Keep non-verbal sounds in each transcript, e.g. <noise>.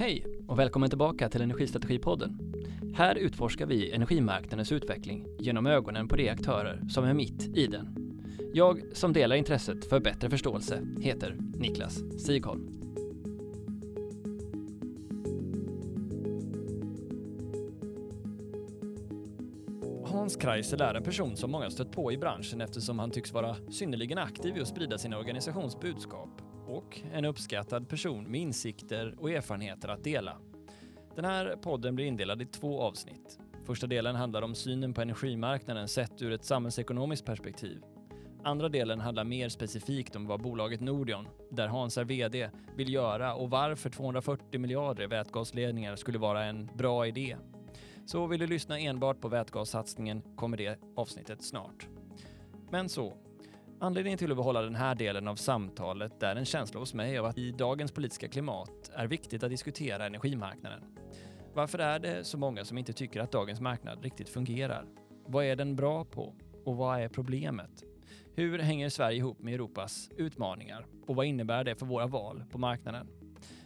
Hej och välkommen tillbaka till Energistrategipodden. Här utforskar vi energimarknadens utveckling genom ögonen på de aktörer som är mitt i den. Jag som delar intresset för bättre förståelse heter Niklas Sigholm. Hans Kreisel är en person som många stött på i branschen eftersom han tycks vara synnerligen aktiv i att sprida sin organisations budskap och en uppskattad person med insikter och erfarenheter att dela. Den här podden blir indelad i två avsnitt. Första delen handlar om synen på energimarknaden sett ur ett samhällsekonomiskt perspektiv. Andra delen handlar mer specifikt om vad bolaget Nordion, där Hans är VD, vill göra och varför 240 miljarder i vätgasledningar skulle vara en bra idé. Så vill du lyssna enbart på vätgassatsningen kommer det avsnittet snart. Men så, Anledningen till att behålla den här delen av samtalet är en känsla hos mig av att i dagens politiska klimat är viktigt att diskutera energimarknaden. Varför är det så många som inte tycker att dagens marknad riktigt fungerar? Vad är den bra på? Och vad är problemet? Hur hänger Sverige ihop med Europas utmaningar? Och vad innebär det för våra val på marknaden?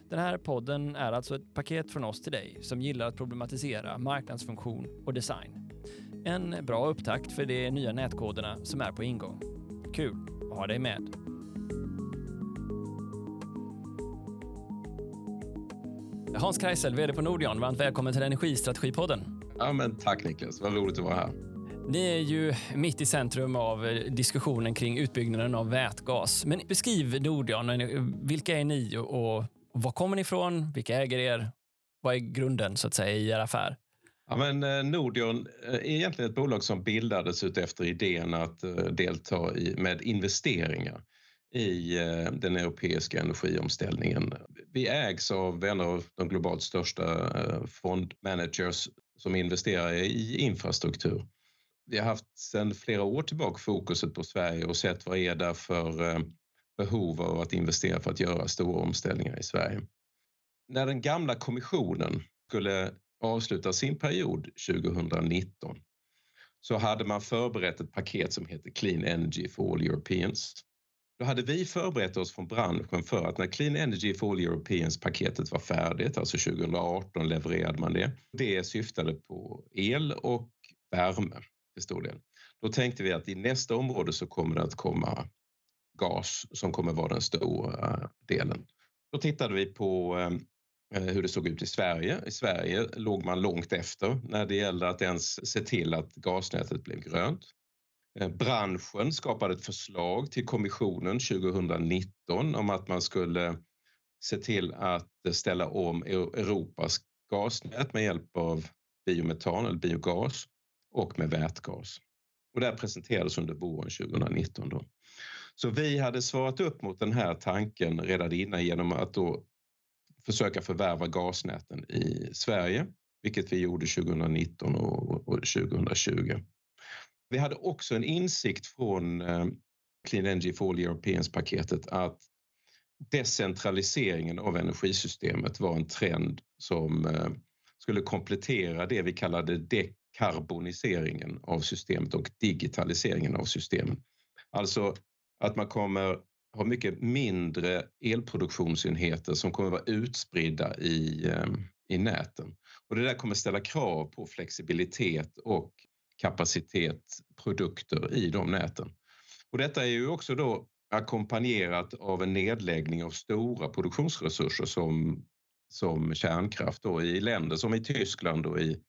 Den här podden är alltså ett paket från oss till dig som gillar att problematisera marknadsfunktion och design. En bra upptakt för de nya nätkoderna som är på ingång. Kul att ha dig med. Hans Kreisel, VD på Nordion, varmt välkommen till Energistrategipodden. Ja, men tack Niklas, vad roligt att vara här. Ni är ju mitt i centrum av diskussionen kring utbyggnaden av vätgas. Men beskriv Nordion, vilka är ni och var kommer ni ifrån? Vilka äger er? Vad är grunden så att säga i er affär? Ja, men eh, Nordion eh, är egentligen ett bolag som bildades efter idén att eh, delta i, med investeringar i den europeiska energiomställningen. Vi ägs av en av de globalt största fondmanagers som investerar i infrastruktur. Vi har haft sedan flera år tillbaka fokuset på Sverige och sett vad är det för behov av att investera för att göra stora omställningar i Sverige. När den gamla kommissionen skulle avslutar sin period 2019 så hade man förberett ett paket som heter Clean Energy for All Europeans. Då hade vi förberett oss från branschen för att när Clean Energy for All Europeans-paketet var färdigt, alltså 2018 levererade man det. Det syftade på el och värme till stor del. Då tänkte vi att i nästa område så kommer det att komma gas som kommer vara den stora delen. Då tittade vi på eh, Eh, hur det såg ut i Sverige. I Sverige låg man långt efter när det gällde att ens se till att gasnätet blev grönt. Eh, branschen skapade ett förslag till kommissionen 2019 om att man skulle se till att ställa om Europas gasnät med hjälp av biometan eller biogas och med vätgas. Och det här presenterades under våren 2019. Då. Så vi hade svarat upp mot den här tanken redan innan genom att då försöka förvärva gasnäten i Sverige, vilket vi gjorde 2019 och 2020. Vi hade också en insikt från eh, Clean Energy for All Europeans-paketet att decentraliseringen av energisystemet var en trend som eh, skulle komplettera det vi kallade dekarboniseringen av systemet och digitaliseringen av systemen. Alltså att man kommer har mycket mindre elproduktionsenheter som kommer vara utspridda i, eh, i näten. Och det där kommer ställa krav på flexibilitet och kapacitet, produkter i de näten. Och detta är ju också då ackompanjerat av en nedläggning av stora produktionsresurser som, som kärnkraft då i länder som i Tyskland och i,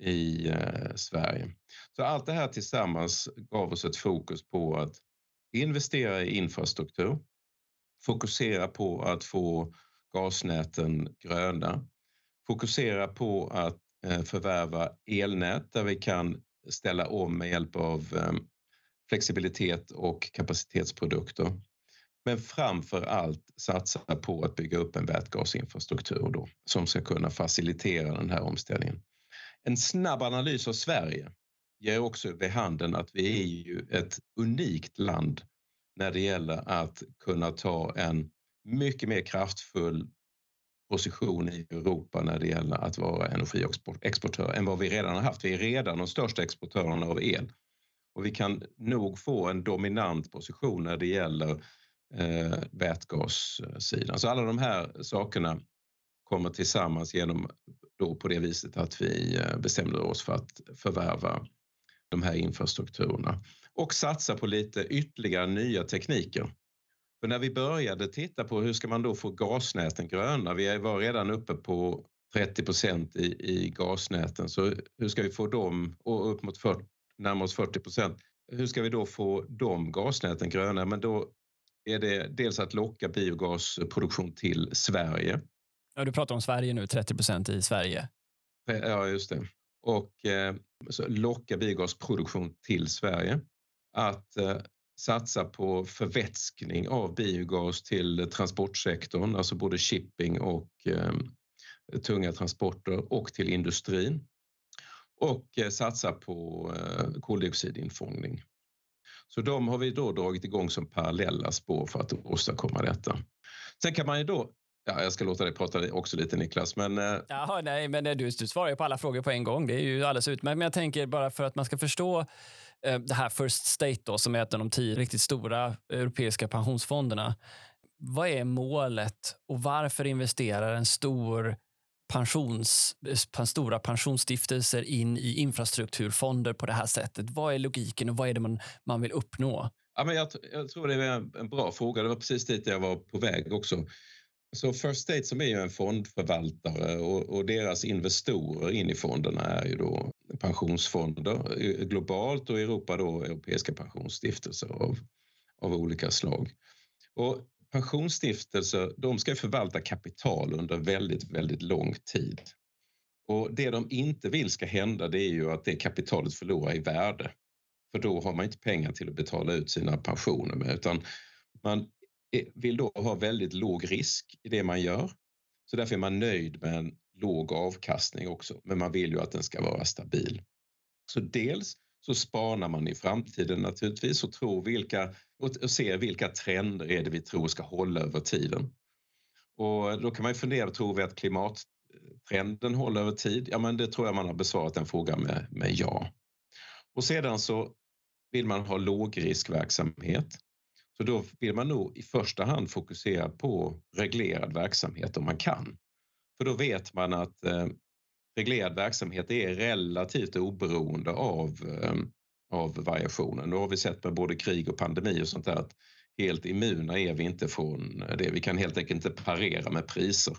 i eh, Sverige. Så allt det här tillsammans gav oss ett fokus på att investera i infrastruktur, fokusera på att få gasnäten gröna, fokusera på att eh, förvärva elnät där vi kan ställa om med hjälp av eh, flexibilitet och kapacitetsprodukter. Men framför allt satsa på att bygga upp en vätgasinfrastruktur då, som ska kunna facilitera den här omställningen. En snabb analys av Sverige ger också vid handen att vi är ju ett unikt land när det gäller att kunna ta en mycket mer kraftfull position i Europa när det gäller att vara energiexportör än vad vi redan har haft. Vi är redan de största exportörerna av el och vi kan nog få en dominant position när det gäller eh, vätgassidan. Så alla de här sakerna kommer tillsammans genom då på det viset att vi eh, bestämde oss för att förvärva de här infrastrukturerna och satsa på lite ytterligare nya tekniker. För när vi började titta på hur ska man då få gasnäten gröna, vi var redan uppe på 30 procent i, i gasnäten, så hur ska vi få dem, och upp mot 40, närmare oss 40 procent, hur ska vi då få de gasnäten gröna? Men då är det dels att locka biogasproduktion till Sverige. Ja, du pratar om Sverige nu, 30 procent i Sverige. Ja, just det. Och eh, locka biogasproduktion till Sverige. Att eh, satsa på förvätskning av biogas till transportsektorn, alltså både shipping och ehm, tunga transporter och till industrin. Och eh, satsa på eh, koldioxidinfångning. Så de har vi då dragit igång som parallella spår för att åstadkomma detta. Sen kan man ju då Ja, jag ska låta dig prata också lite Niklas. Men, eh, Jaha, nej, men du, du svarar ju på alla frågor på en gång. Det är ju alldeles utmärkt. Men jag tänker bara för att man ska förstå eh, det här First State då, som är ett av de tio riktigt stora europeiska pensionsfonderna. Vad är målet och varför investerar en stor pensions, stora pensionsstiftelser in i infrastrukturfonder på det här sättet? Vad är logiken och vad är det man, man vill uppnå? Ja, men jag, jag tror det är en bra fråga. Det var precis dit jag var på väg också. Så First State som är ju en fondförvaltare och, och, deras investorer in i fonderna är ju då pensionsfonder eh, globalt och i Europa då europeiska pensionsstiftelser av, av olika slag. Och pensionsstiftelser de ska förvalta kapital under väldigt, väldigt lång tid. Och det de inte vill ska hända det är ju att det kapitalet förlorar i värde. För då har man inte pengar till att betala ut sina pensioner med utan man vill då ha väldigt låg risk i det man gör. Så därför är man nöjd med en låg avkastning också, men man vill ju att den ska vara stabil. Så dels så spanar man i framtiden naturligtvis och, tror vilka, och ser vilka trender är det vi tror ska hålla över tiden. Och då kan man ju fundera, tror vi att klimattrenden håller över tid? Ja, men det tror jag man har besvarat den frågan med, med ja. Och sedan så vill man ha lågriskverksamhet. Så då vill man nog i första hand fokusera på reglerad verksamhet om man kan. För då vet man att eh, reglerad verksamhet är relativt oberoende av, eh, av variationen. Nu har vi sett med både krig och pandemi och sånt där att helt immuna är vi inte från eh, det. Vi kan helt enkelt inte parera med priser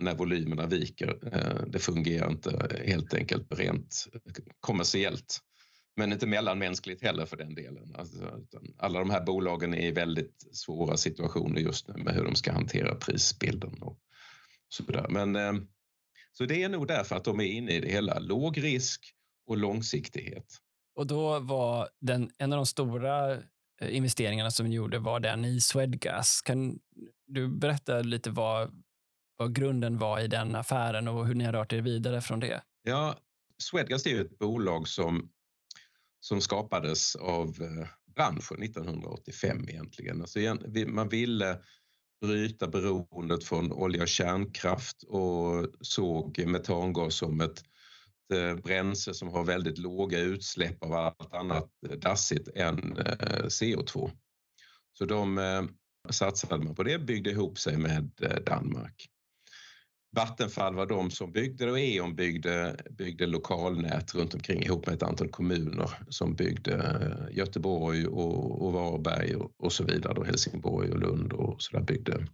när volymerna viker. Eh, det fungerar inte helt enkelt rent eh, kommersiellt. Men inte mellanmänskligt heller för den delen. Alltså, alla de här bolagen är i väldigt svåra situationer just nu med hur de ska hantera prisbilden och så vidare. Men eh, så det är nog därför att de är inne i det hela. Låg risk och långsiktighet. Och då var den, en av de stora eh, investeringarna som ni gjorde var den i Swedgas. Kan du berätta lite vad, vad grunden var i den affären och hur ni har rört er vidare från det? Ja, Swedgas är ett bolag som, som skapades av eh, branschen 1985 egentligen. Alltså, man ville bryta beroendet från olja och kärnkraft och såg metangas som ett eh, bränsle som har väldigt låga utsläpp av allt annat eh, dassigt än CO2. Så de satsade man på det, byggde ihop sig med Danmark. Vattenfall var de som byggde det och E.ON byggde, byggde lokalnät runt omkring ihop med ett antal kommuner som byggde eh, Göteborg och, och Varberg och, och, så vidare. Då Helsingborg och Lund och så där byggde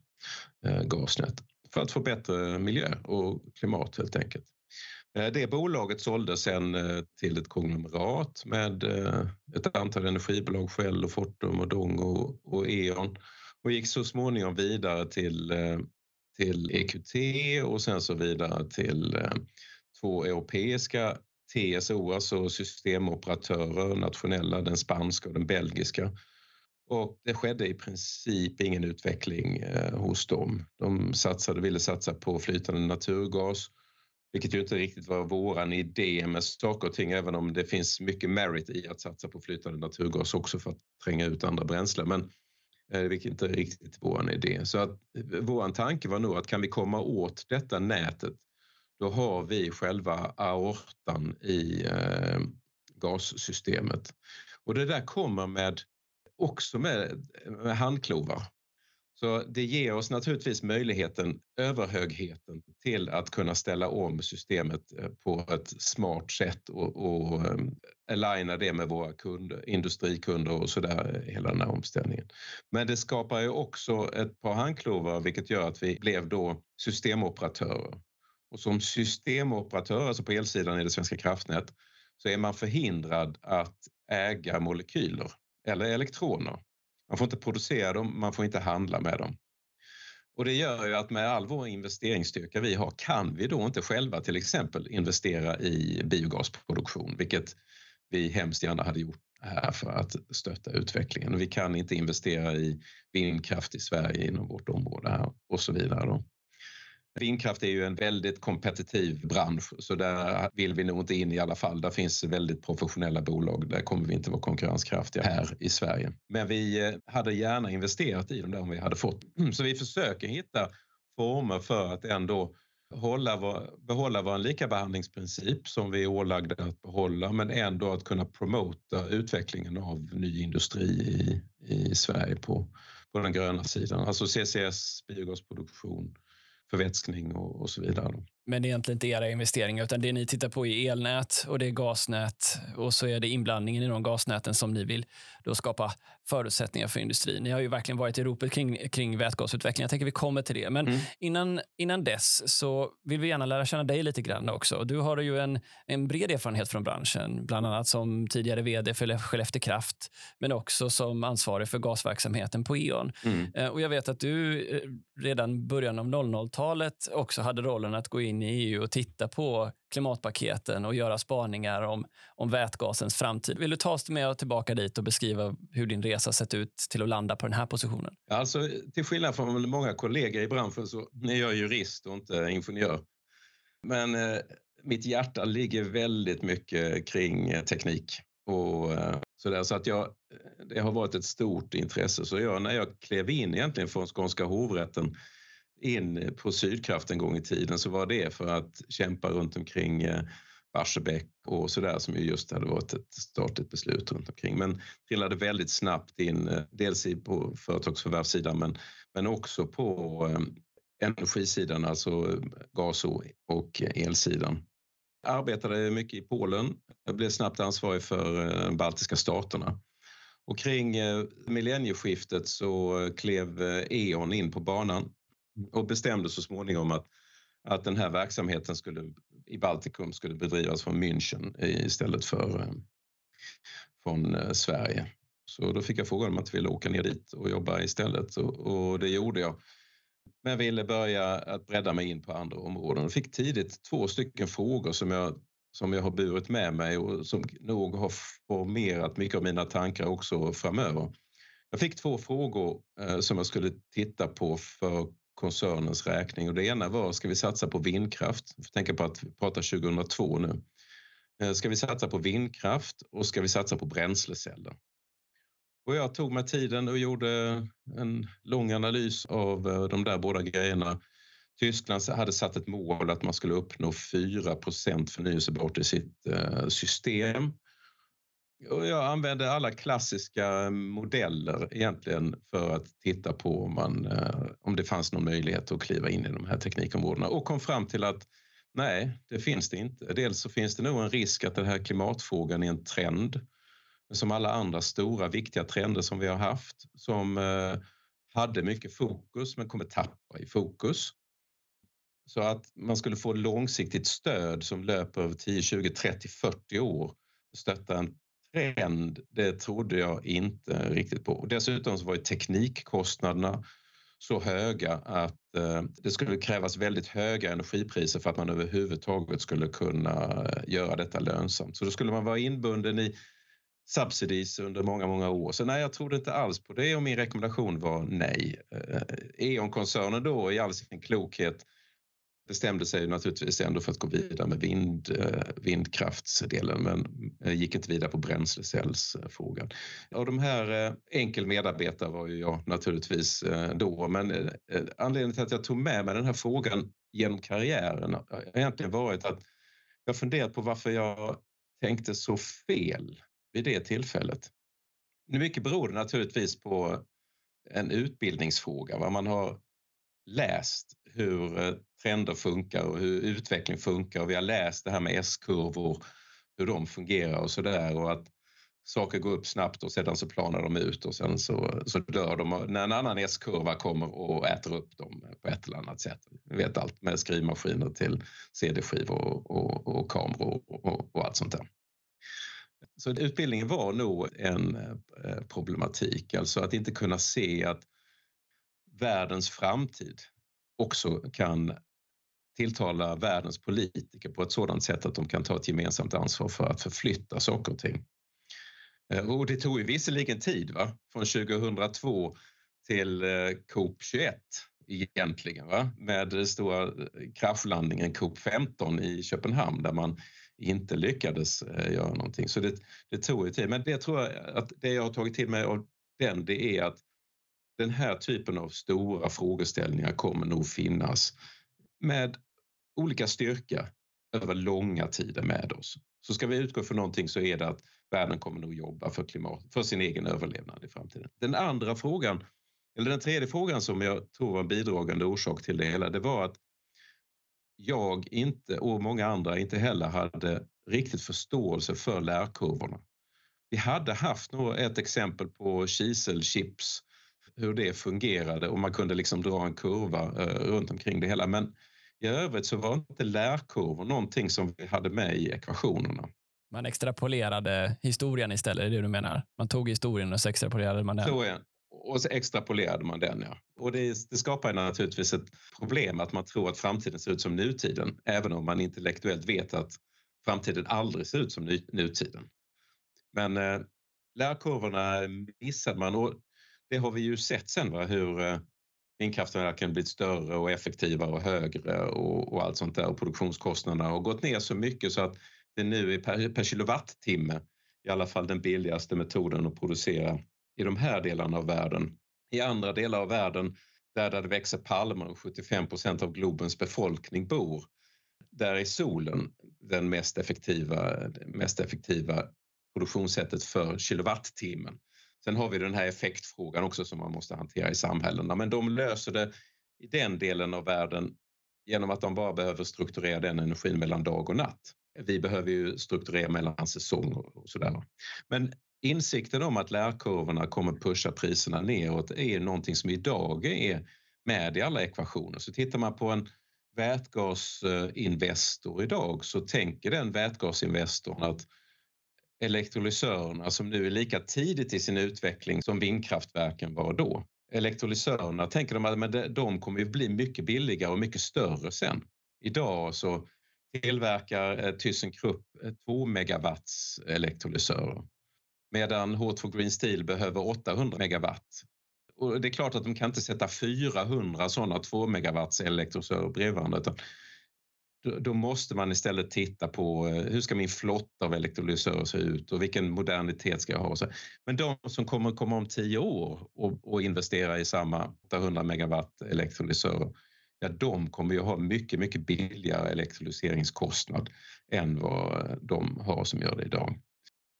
eh, gasnät för att få bättre miljö och klimat helt enkelt. Eh, det bolaget såldes sen eh, till ett konglomerat med eh, ett antal energibolag, Shell och Fortum och Dong och, och E.ON och gick så småningom vidare till eh, till EQT och sen så vidare till eh, två europeiska TSO, alltså systemoperatörer, nationella, den spanska och den belgiska. Och det skedde i princip ingen utveckling eh, hos dem. De satsade, ville satsa på flytande naturgas, vilket ju inte riktigt var våran idé med saker och ting, även om det finns mycket merit i att satsa på flytande naturgas också för att tränga ut andra bränslen. Men Eh, vilket inte är riktigt vår idé. Så att eh, vår tanke var nog att kan vi komma åt detta nätet, då har vi själva aortan i eh, gassystemet. Och det där kommer med också med, med handklovar. Så det ger oss naturligtvis möjligheten, överhögheten, till att kunna ställa om systemet eh, på ett smart sätt och, och ehm, aligna det med våra kunder, industrikunder och sådär, eh, hela den här omställningen. Men det skapar ju också ett par handklovar vilket gör att vi blev då systemoperatörer. Och som systemoperatör, alltså på elsidan i det Svenska kraftnät, så är man förhindrad att äga molekyler eller elektroner. Man får inte producera dem, man får inte handla med dem. Och det gör ju att med all vår investeringsstyrka vi har kan vi då inte själva till exempel investera i biogasproduktion, vilket vi hemskt gärna hade gjort här för att stötta utvecklingen. Vi kan inte investera i vindkraft i Sverige inom vårt område här och så vidare. Då. Vindkraft är ju en väldigt kompetitiv bransch så där vill vi nog inte in i alla fall. Där finns väldigt professionella bolag. Där kommer vi inte vara konkurrenskraftiga här i Sverige. Men vi eh, hade gärna investerat i dem där om vi hade fått. Mm, så vi försöker hitta former för att ändå hålla behålla vår likabehandlingsprincip som vi är ålagda att behålla men ändå att kunna promota utvecklingen av ny industri i, i Sverige på, på den gröna sidan. Alltså CCS, biogasproduktion, förvätskning och, och så vidare. Men det är egentligen inte era investeringar, utan det ni tittar på är elnät och det är gasnät och så är det inblandningen i de gasnäten som ni vill då skapa förutsättningar för industrin. Ni har ju verkligen varit i ropet kring, kring vätgasutveckling. Jag tänker vi kommer till det. Men mm. innan, innan dess så vill vi gärna lära känna dig lite grann också. Du har ju en, en bred erfarenhet från branschen, bland annat som tidigare vd för Skellefteå Kraft, men också som ansvarig för gasverksamheten på E.ON. Mm. Eh, och jag vet att du eh, redan början av 00-talet också hade rollen att gå in in i EU och titta på klimatpaketen och göra spaningar om, om vätgasens framtid. Vill du ta oss med tillbaka dit och beskriva hur din resa sett ut till att landa på den här positionen? Alltså, till skillnad från många kollegor i branschen så är jag jurist och inte ingenjör. Men eh, mitt hjärta ligger väldigt mycket kring eh, teknik och eh, sådär. Så att jag, eh, det har varit ett stort intresse. Så jag, när jag klev in egentligen från Skånska hovrätten in eh, på Sydkraft en gång i tiden så var det för att kämpa runt omkring eh, Barsebäck och sådär som ju just hade varit ett statligt beslut runt omkring. Men trillade väldigt snabbt in, eh, dels på företagsförvärvssidan men, men också på energisidan, alltså gas och elsidan. Arbetade mycket i Polen, jag blev snabbt ansvarig för de baltiska staterna. Och kring millennieskiftet så klev E.ON in på banan och bestämde så småningom att, att den här verksamheten skulle, i Baltikum skulle bedrivas från München istället för eh, från eh, Sverige. Så då fick jag frågan om jag ville åka ner dit och jobba istället och, och det gjorde jag. Men jag ville börja att bredda mig in på andra områden och fick tidigt två stycken frågor som jag, som jag har burit med mig och som nog har formerat mycket av mina tankar också framöver. Jag fick två frågor eh, som jag skulle titta på för koncernens räkning. Och det ena var, ska vi satsa på vindkraft? Jag tänker på att vi pratar 2002 nu. Eh, ska vi satsa på vindkraft och ska vi satsa på bränsleceller? Och jag tog mig tiden och gjorde en lång analys av eh, de där båda grejerna. Tyskland hade satt ett mål att man skulle uppnå 4% förnyelsebart i sitt eh, system och jag använde alla klassiska modeller egentligen för att titta på om, man, eh, om det fanns någon möjlighet att kliva in i de här teknikområdena och kom fram till att nej, det finns det inte. Dels så finns det nog en risk att den här klimatfrågan är en trend som alla andra stora viktiga trender som vi har haft som eh, hade mycket fokus men kommer tappa i fokus. Så att man skulle få långsiktigt stöd som löper över 10, 20, 30, 40 år stötta en trend, det trodde jag inte riktigt på. Dessutom så var ju teknikkostnaderna så höga att eh, det skulle krävas väldigt höga energipriser för att man överhuvudtaget skulle kunna eh, göra detta lönsamt. Så då skulle man vara inbunden i subsidies under många, många år. Så nej, jag trodde inte alls på det och min rekommendation var nej. Eh, E.ON-koncernen då i all sin klokhet bestämde sig naturligtvis ändå för att gå vidare med vind, eh, vindkraftsdelen men eh, gick inte vidare på bränslecellsfrågan. Av de här eh, enkel medarbetare var ju jag naturligtvis då men anledningen till att jag tog med mig den här frågan genom karriären har egentligen varit att jag funderat på varför jag tänkte så fel vid det tillfället. Mycket beror det naturligtvis på en utbildningsfråga. Va? Man har läst hur eh, trender funkar och hur utveckling funkar vi har läst det här med S-kurvor, hur de fungerar och så där och att saker går upp snabbt och sedan så planar de ut och sen så, så dör de när en annan S-kurva kommer och äter upp dem på ett eller annat sätt. Vi vet allt med skrivmaskiner till CD-skivor och, och, och kameror och, och, allt sånt där. Så utbildningen var nog en eh, problematik, alltså att inte kunna se att världens framtid också kan tilltala världens politiker på ett sådant sätt att de kan ta ett gemensamt ansvar för att förflytta saker och ting. Eh, och det tog ju visserligen tid, va? från 2002 till eh, COP 21 egentligen, va? med den stora eh, kraschlandningen COP 15 i Köpenhamn där man inte lyckades göra någonting. Så det, det tog ju tid. Men det tror jag att det jag har tagit till mig av den, det är att den här typen av stora frågeställningar kommer nog finnas med olika styrka över långa tider med oss. Så ska vi utgå från någonting så är det att världen kommer nog jobba för, klimat, för sin egen överlevnad i framtiden. Den andra frågan, eller den tredje frågan som jag tror var en bidragande orsak till det hela, det var att jag inte och många andra inte heller hade riktigt förståelse för lärkurvorna. Vi hade haft ett exempel på kiselchips, hur det fungerade och man kunde liksom dra en kurva eh, runt omkring det hela. Men i övrigt så var inte lärkurvor någonting som vi hade med i ekvationerna. Man extrapolerade historien istället, är det du menar? Man tog historien och så extrapolerade man den? Så är, och så extrapolerade man den, ja. Och det, det skapar naturligtvis ett problem att man tror att framtiden ser ut som nutiden, även om man intellektuellt vet att framtiden aldrig ser ut som nutiden. Men eh, lärkurvorna missade man och det har vi ju sett sen, va, hur eh, vindkraftverken blivit större och effektivare och högre och, och allt sånt där och produktionskostnaderna har gått ner så mycket så att det nu är per, per kilowattimme i alla fall den billigaste metoden att producera i de här delarna av världen. I andra delar av världen där det växer palmer och 75 procent av globens befolkning bor, där är solen den mest effektiva, mest effektiva produktionssättet för kilowattimmen. Sen har vi den här effektfrågan också som man måste hantera i samhällena, men de löser det i den delen av världen genom att de bara behöver strukturera den energin mellan dag och natt. Vi behöver ju strukturera mellan säsonger och sådär. Men insikten om att lärkurvorna kommer pusha priserna neråt är någonting som idag är med i alla ekvationer. Så tittar man på en vätgasinvestor idag så tänker den vätgasinvestorn att elektrolysörerna som nu är lika tidigt i sin utveckling som vindkraftverken var då. Elektrolysörerna tänker de att de kommer ju bli mycket billigare och mycket större sen. Idag så tillverkar eh, ThyssenKrupp eh, 2 megawatts elektrolysörer medan H2 Green Steel behöver 800 megawatt. Och det är klart att de kan inte sätta 400 sådana 2 megawatts elektrolysörer bredvid varandra då måste man istället titta på eh, hur ska min flotta av elektrolysörer se ut och vilken modernitet ska jag ha. Men de som kommer komma om tio år och, och investera i samma 800 megawatt elektrolysörer, ja de kommer ju ha mycket, mycket billigare elektrolyseringskostnad än vad de har som gör det idag.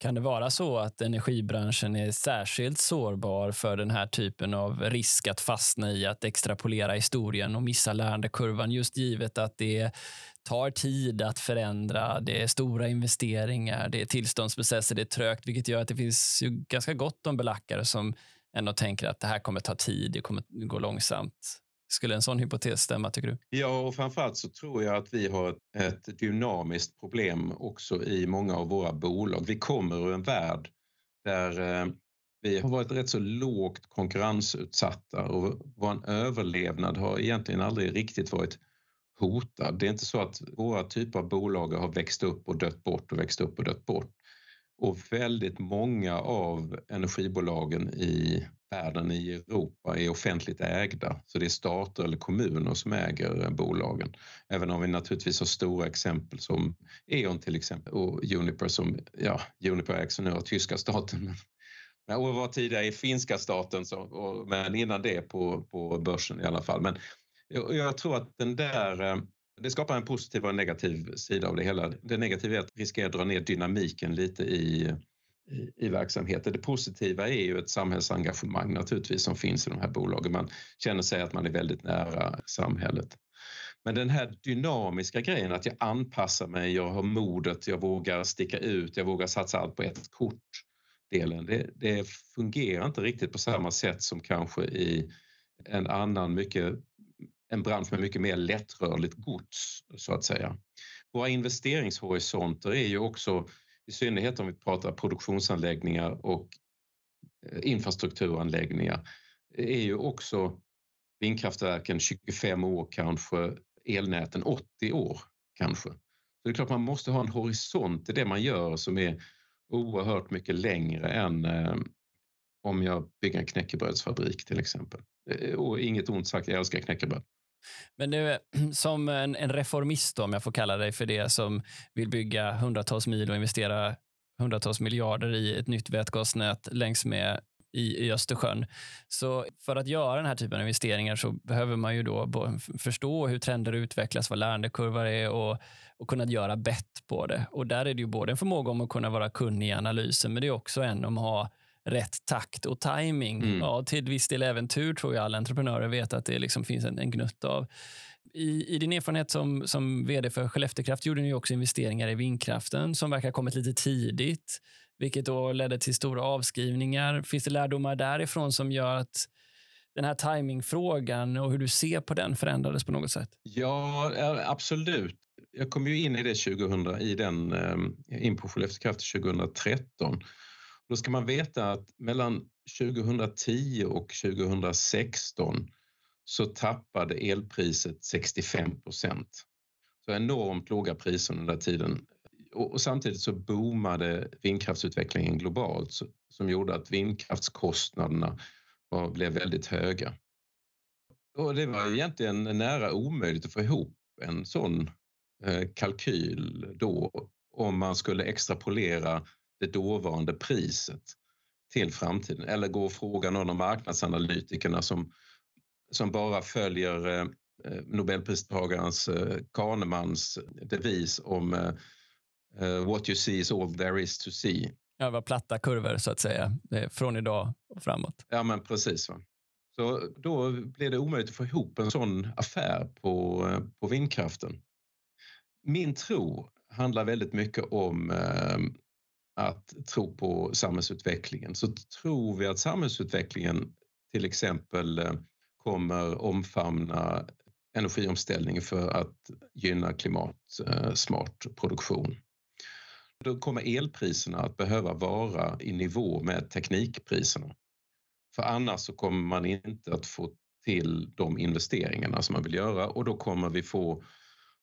Kan det vara så att energibranschen är särskilt sårbar för den här typen av risk att fastna i att extrapolera historien och missa lärandekurvan just givet att det tar tid att förändra, det är stora investeringar, det är tillståndsprocesser, det är trögt vilket gör att det finns ju ganska gott om belackare som ändå tänker att det här kommer ta tid, det kommer gå långsamt. Skulle en sån hypotes stämma, tycker du? Ja, och framförallt så tror jag att vi har ett dynamiskt problem också i många av våra bolag. Vi kommer ur en värld där eh, vi har varit rätt så lågt konkurrensutsatta och vår överlevnad har egentligen aldrig riktigt varit hotad. Det är inte så att våra typer av bolag har växt upp och dött bort och växt upp och dött bort. Och väldigt många av energibolagen i världen, i Europa, är offentligt ägda. Så det är stater eller kommuner som äger eh, bolagen. Även om vi naturligtvis har stora exempel som E.ON till exempel och Uniper som, ja, Uniper ägs nu av tyska staten. Men, och var tidigare i finska staten, så, och, men innan det på, på börsen i alla fall. Men jag, jag tror att den där eh, det skapar en positiv och en negativ sida av det hela. Det negativa är att riskera att dra ner dynamiken lite i i, i verksamheten. Det positiva är ju ett samhällsengagemang naturligtvis som finns i de här bolagen. Man känner sig att man är väldigt nära samhället. Men den här dynamiska grejen att jag anpassar mig, jag har modet, jag vågar sticka ut, jag vågar satsa allt på ett kort. Delen, det, det fungerar inte riktigt på samma sätt som kanske i en annan mycket en bransch med mycket mer lättrörligt gods så att säga. Våra investeringshorisonter är ju också, i synnerhet om vi pratar produktionsanläggningar och eh, infrastrukturanläggningar, är ju också vindkraftverken 25 år kanske, elnäten 80 år kanske. Så det är klart man måste ha en horisont i det man gör som är oerhört mycket längre än eh, om jag bygger en knäckebrödsfabrik till exempel. Eh, och inget ont sagt, jag älskar knäckebröd. Men nu, <clears throat> som en, en reformist, då, om jag får kalla dig för det, som vill bygga hundratals mil och investera hundratals miljarder i ett nytt vätgasnät längs med i, i Östersjön. Så för att göra den här typen av investeringar så behöver man ju då förstå hur trender utvecklas, vad lärandekurvor är och, och kunna göra bett på det. Och där är det ju både en förmåga om att kunna vara kunnig i analysen, men det är också en om att ha rätt takt och timing. Mm. Ja, till viss del även tur tror jag alla entreprenörer vet att det liksom finns en, en gnutt av. I, I, din erfarenhet som, som vd för Skellefteå Kraft gjorde ni också investeringar i vindkraften som verkar ha kommit lite tidigt, vilket då ledde till stora avskrivningar. Finns det lärdomar därifrån som gör att den här timingfrågan och hur du ser på den förändrades på något sätt? Ja, absolut. Jag kom ju in i det 2000, i den, eh, in på Skellefteå Kraft 2013 då ska man veta att mellan 2010 och 2016 så tappade elpriset 65 procent. Så enormt låga priser under den tiden. Och, samtidigt så boomade vindkraftsutvecklingen globalt som gjorde att vindkraftskostnaderna var, blev väldigt höga. Och det var egentligen nära omöjligt att få ihop en sån eh, kalkyl då om man skulle extrapolera det dåvarande priset till framtiden eller gå och fråga någon av marknadsanalytikerna som, som bara följer eh, Nobelpristagarens eh, Kahnemans devis om eh, eh, what you see is all there is to see. Ja, det var platta kurvor så att säga, från idag och framåt. Ja, men precis. Va? Så då blev det omöjligt att få ihop en sån affär på, eh, på vindkraften. Min tro handlar väldigt mycket om eh, att tro på samhällsutvecklingen så tror vi att samhällsutvecklingen till exempel eh, kommer omfamna energiomställningen för att gynna klimatsmart eh, produktion. Då kommer elpriserna att behöva vara i nivå med teknikpriserna. För annars så kommer man inte att få till de investeringarna som man vill göra och då kommer vi få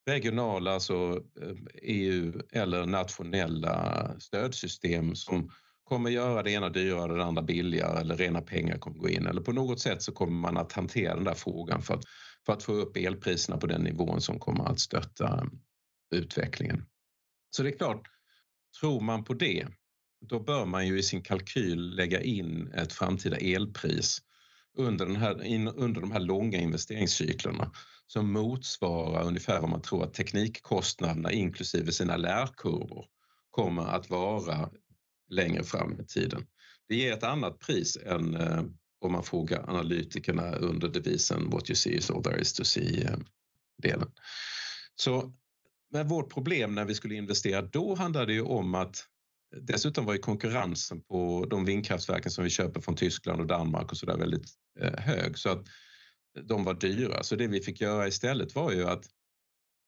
regionala, alltså eh, EU eller nationella stödsystem som kommer göra det ena dyrare, det andra billigare eller rena pengar kommer gå in. Eller på något sätt så kommer man att hantera den där frågan för att, för att få upp elpriserna på den nivån som kommer att stötta eh, utvecklingen. Så det är klart, tror man på det, då bör man ju i sin kalkyl lägga in ett framtida elpris under, den här, under de här långa investeringscyklerna som motsvarar ungefär vad man tror att teknikkostnaderna inklusive sina lärkurvor kommer att vara längre fram i tiden. Det ger ett annat pris än eh, om man frågar analytikerna under devisen What you see is all there is to see-delen. Eh, Så men vårt problem när vi skulle investera då handlade ju om att Dessutom var ju konkurrensen på de vindkraftverken som vi köper från Tyskland och Danmark och så där väldigt eh, hög så att de var dyra. Så det vi fick göra istället var ju att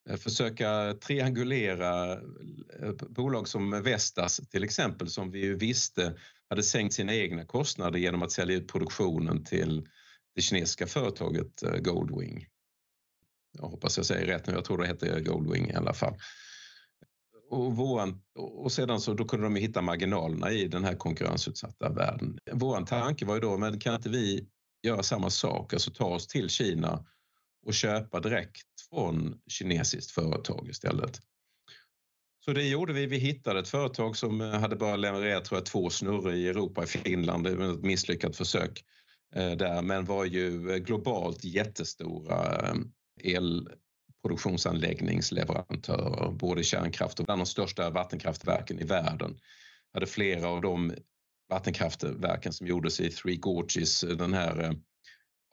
eh, försöka triangulera eh, bolag som Vestas till exempel som vi ju visste hade sänkt sina egna kostnader genom att sälja ut produktionen till det kinesiska företaget Goldwing. Jag hoppas jag säger rätt nu, jag tror det heter Goldwing i alla fall och, våran, och sedan så då kunde de hitta marginalerna i den här konkurrensutsatta världen. Vår tanke var ju då, men kan inte vi göra samma sak, alltså ta oss till Kina och köpa direkt från kinesiskt företag istället. Så det gjorde vi. Vi hittade ett företag som eh, hade bara levererat tror jag, två snurror i Europa, i Finland. Det var ett misslyckat försök eh, där, men var ju eh, globalt jättestora eh, el produktionsanläggningsleverantörer, både kärnkraft och bland de största vattenkraftverken i världen hade flera av de vattenkraftverken som gjordes i Three Gorges, den här eh,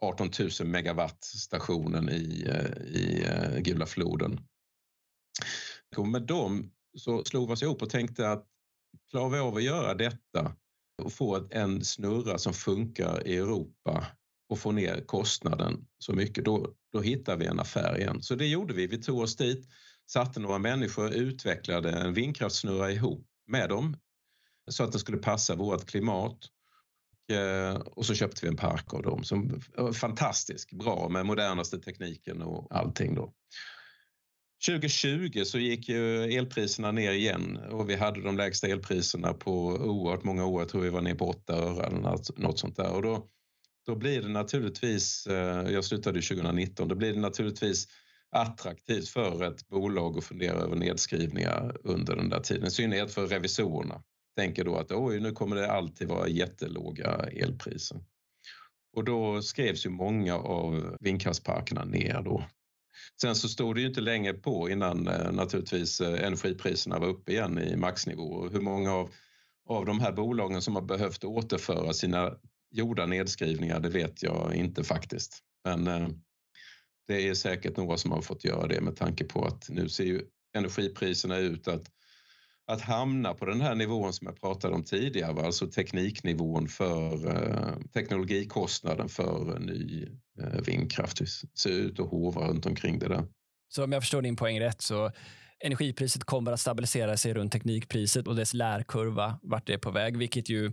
18 000 megawatt stationen i, eh, i eh, Gula floden. Och med dem så slog vi oss ihop och tänkte att klarar vi av att göra detta och få en snurra som funkar i Europa och få ner kostnaden så mycket, då, då hittar vi en affär igen. Så det gjorde vi. Vi tog oss dit, satte några människor, utvecklade en vindkraftsnurra ihop med dem så att det skulle passa vårt klimat. Eh, och så köpte vi en park av dem som var fantastisk, bra med modernaste tekniken och allting då. 2020 så gick ju elpriserna ner igen och vi hade de lägsta elpriserna på oerhört många år. Jag tror vi var ner på 8 öre eller något sånt där. Och då, då blir det naturligtvis, eh, jag slutade 2019, då blir det naturligtvis attraktivt för ett bolag att fundera över nedskrivningar under den där tiden. I synnerhet för revisorerna. Tänker då att oj, nu kommer det alltid vara jättelåga elpriser. Och då skrevs ju många av vindkraftsparkerna ner då. Sen så stod det ju inte länge på innan eh, naturligtvis eh, energipriserna var uppe igen i maxnivå. Hur många av, av de här bolagen som har behövt återföra sina gjorda nedskrivningar, det vet jag inte faktiskt. Men eh, det är säkert några som har fått göra det med tanke på att nu ser ju energipriserna ut att, att hamna på den här nivån som jag pratade om tidigare, alltså tekniknivån för eh, teknologikostnaden för ny eh, vindkraft. Det ser ut att hova runt omkring det där. Så om jag förstår din poäng rätt så energipriset kommer att stabilisera sig runt teknikpriset och dess lärkurva vart det är på väg, vilket ju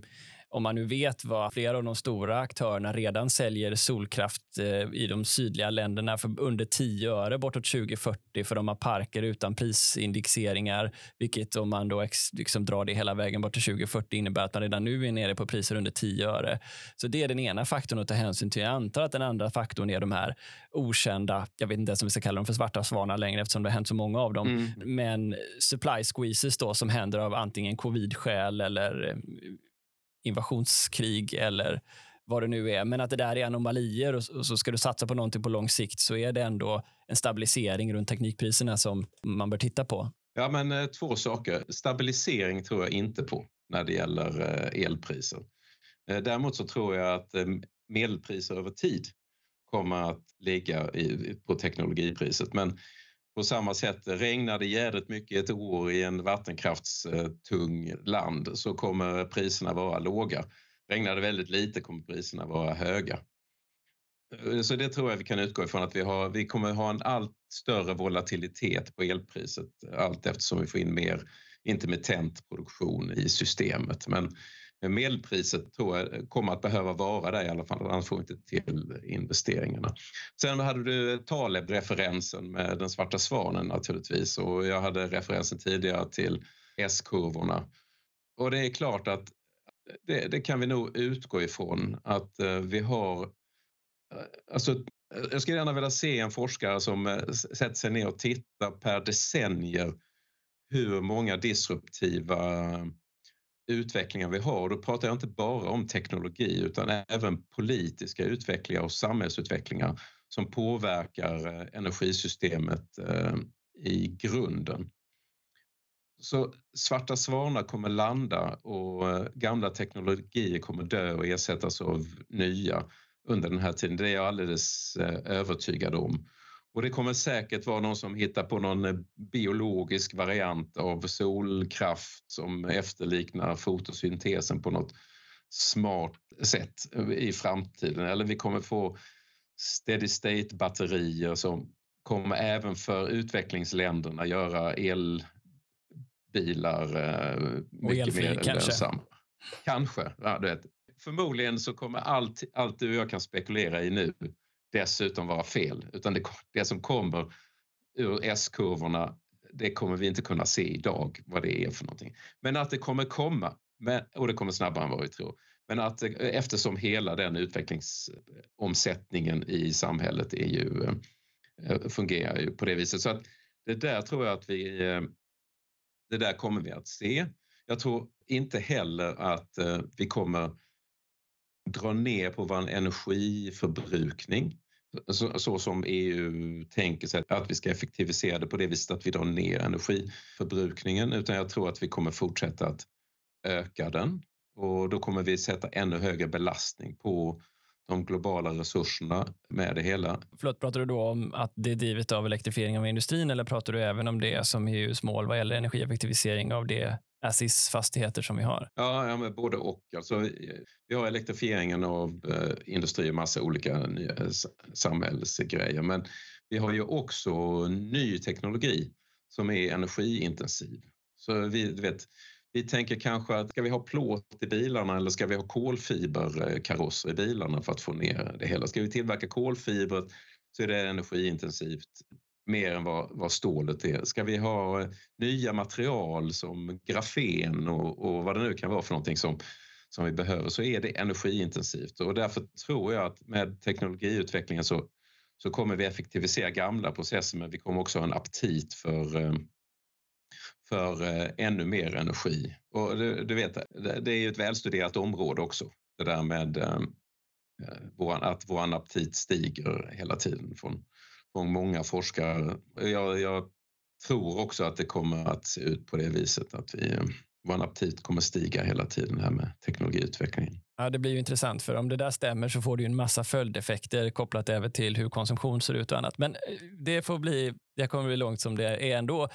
om man nu vet vad flera av de stora aktörerna redan säljer solkraft eh, i de sydliga länderna för under 10 öre bortåt 2040 för de har parker utan prisindexeringar, vilket om man då liksom drar det hela vägen bort till 2040 innebär att man redan nu är nere på priser under 10 öre. Så det är den ena faktorn att ta hänsyn till. Jag antar att den andra faktorn är de här okända, jag vet inte ens om vi ska kalla dem för svarta svanar längre eftersom det har hänt så många av dem, mm. men supply squeezes då som händer av antingen covid-skäl eller eh, invasionskrig eller vad det nu är. Men att det där är anomalier och så ska du satsa på någonting på lång sikt så är det ändå en stabilisering runt teknikpriserna som man bör titta på. Ja, men eh, två saker. Stabilisering tror jag inte på när det gäller eh, elpriser. Eh, däremot så tror jag att medelpriser över tid kommer att ligga på teknologipriset. Men på samma sätt, regnar det jädrigt mycket ett år i en vattenkraftstung eh, land så kommer priserna vara låga. Regnar det väldigt lite kommer priserna vara höga. Eh, så det tror jag vi kan utgå ifrån att vi, har, vi kommer ha en allt större volatilitet på elpriset allt eftersom vi får in mer intermittent produktion i systemet. Men medelpriset tror jag eh, kommer att behöva vara där i alla fall, annars får vi inte till investeringarna. Sen hade du Taleb-referensen med den svarta svanen naturligtvis och jag hade referensen tidigare till S-kurvorna. Och det är klart att det, det, kan vi nog utgå ifrån att eh, vi har... Eh, alltså, jag skulle gärna vilja se en forskare som sätter sig ner och tittar per decennier hur många disruptiva utvecklingar vi har. Och då pratar jag inte bara om teknologi utan även politiska utvecklingar och samhällsutvecklingar som påverkar eh, energisystemet eh, i grunden. Så svarta svanar kommer landa och eh, gamla teknologier kommer dö och ersättas av nya under den här tiden. Det är jag alldeles övertygad om. Och det kommer säkert vara någon som hittar på någon eh, biologisk variant av solkraft som efterliknar fotosyntesen på något smart sätt i framtiden. Eller vi kommer få steady state batterier som kommer även för utvecklingsländerna göra elbilar eh, mycket mer kanske. lönsamma. Kanske. Ja, det, förmodligen så kommer allt, allt du och jag kan spekulera i nu dessutom vara fel. Utan det, det som kommer ur S-kurvorna, det kommer vi inte kunna se idag vad det är för någonting. Men att det kommer komma, men, och det kommer snabbare än vad vi tror. Men att eftersom hela den utvecklingsomsättningen i samhället är ju, eh, fungerar ju på det viset. Så att det där tror jag att vi, eh, det där kommer vi att se. Jag tror inte heller att eh, vi kommer dra ner på vår energiförbrukning så, så, som EU tänker sig att vi ska effektivisera det på det viset att vi drar ner energiförbrukningen utan jag tror att vi kommer fortsätta att öka den. Och då kommer vi sätta ännu högre belastning på de globala resurserna med det hela. Förlåt, pratar du då om att det är drivet av elektrifiering av industrin eller pratar du även om det som EUs mål vad gäller energieffektivisering av det Assis-fastigheter som vi har? Ja, ja men både och. Alltså, vi har elektrifieringen av eh, industri och massa olika nya samhällsgrejer, men vi har ju också ny teknologi som är energiintensiv. Så vi, du vet, vi tänker kanske att ska vi ha plåt i bilarna eller ska vi ha kolfiberkarosser eh, i bilarna för att få ner det hela? Ska vi tillverka kolfiber så är det energiintensivt mer än vad, vad stålet är. Ska vi ha eh, nya material som grafen och, och vad det nu kan vara för någonting som, som vi behöver så är det energiintensivt och därför tror jag att med teknologiutvecklingen så, så kommer vi effektivisera gamla processer men vi kommer också ha en aptit för eh, för eh, ännu mer energi. Och du, du vet, det är ju ett välstuderat område också, det där med eh, eh att vår aptit stiger hela tiden från, från många forskare. Jag, jag, tror också att det kommer att se ut på det viset att vi, eh, vår aptit kommer stiga hela tiden här med teknologiutvecklingen. Ja, det blir ju intressant, för om det där stämmer så får du en massa följdeffekter kopplat även till hur konsumtion ser ut och annat. Men eh, det får bli, det kommer bli långt som det är ändå.